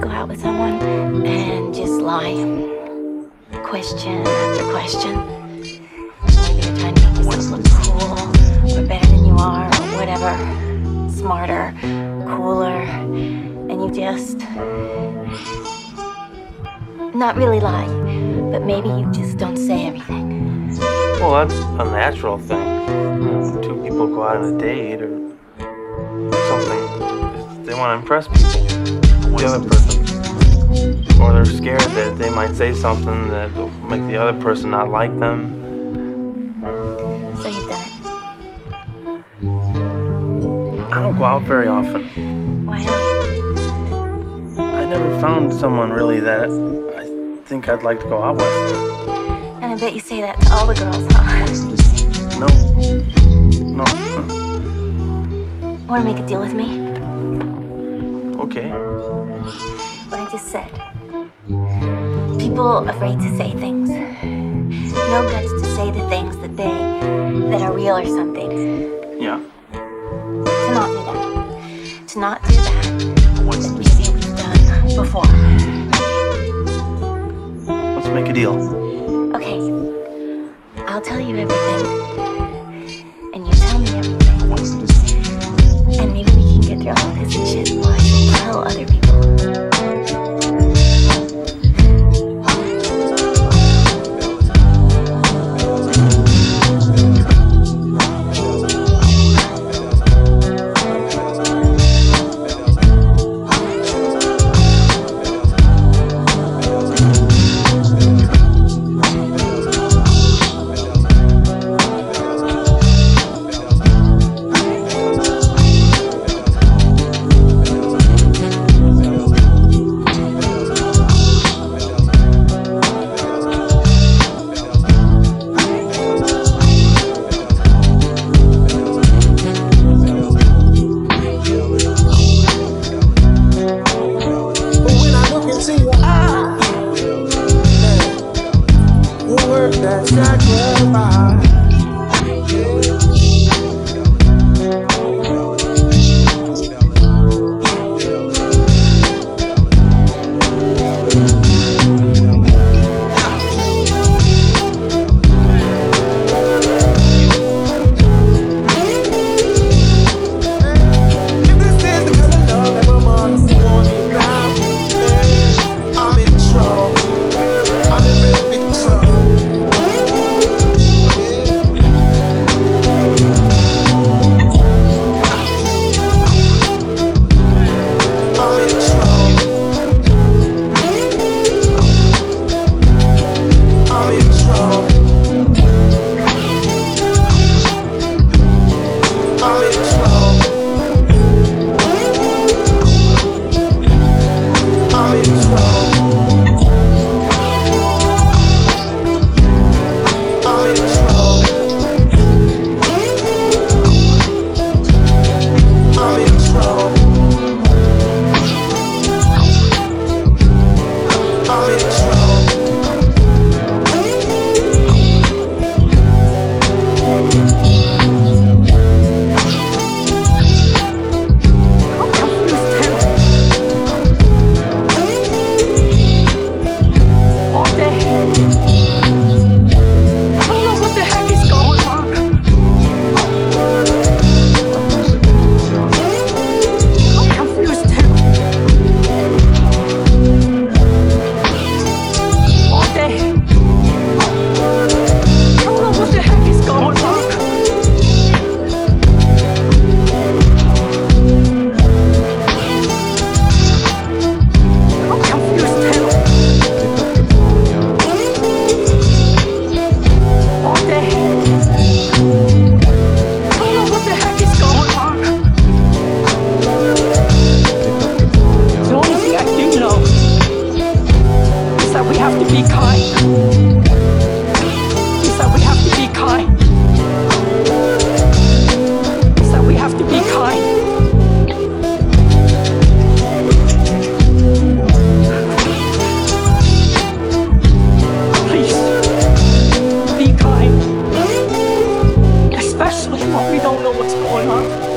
go out with someone and just lie. Question after question. Maybe you're trying to make yourself look cool or better than you are or whatever. Smarter, cooler. And you just. Not really lie, but maybe you just don't say everything. Well, that's a natural thing. You know, two people go out on a date or something, they want to impress people, the other person. Or they're scared that they might say something that will make the other person not like them. So you've done it. I don't go out very often. Why not? I never found someone really that I think I'd like to go out with. And I bet you say that to all the girls, huh? No. No. Want to make a deal with me? Said. People afraid to say things. No guts to say the things that they that are real or something. Yeah. To not do that. To not do that. That maybe we've done before. Let's make a deal. Okay. I'll tell you that we have to be kind. Is that we have to be kind. Is that we have to be kind. Please, be kind. Especially when we don't know what's going on.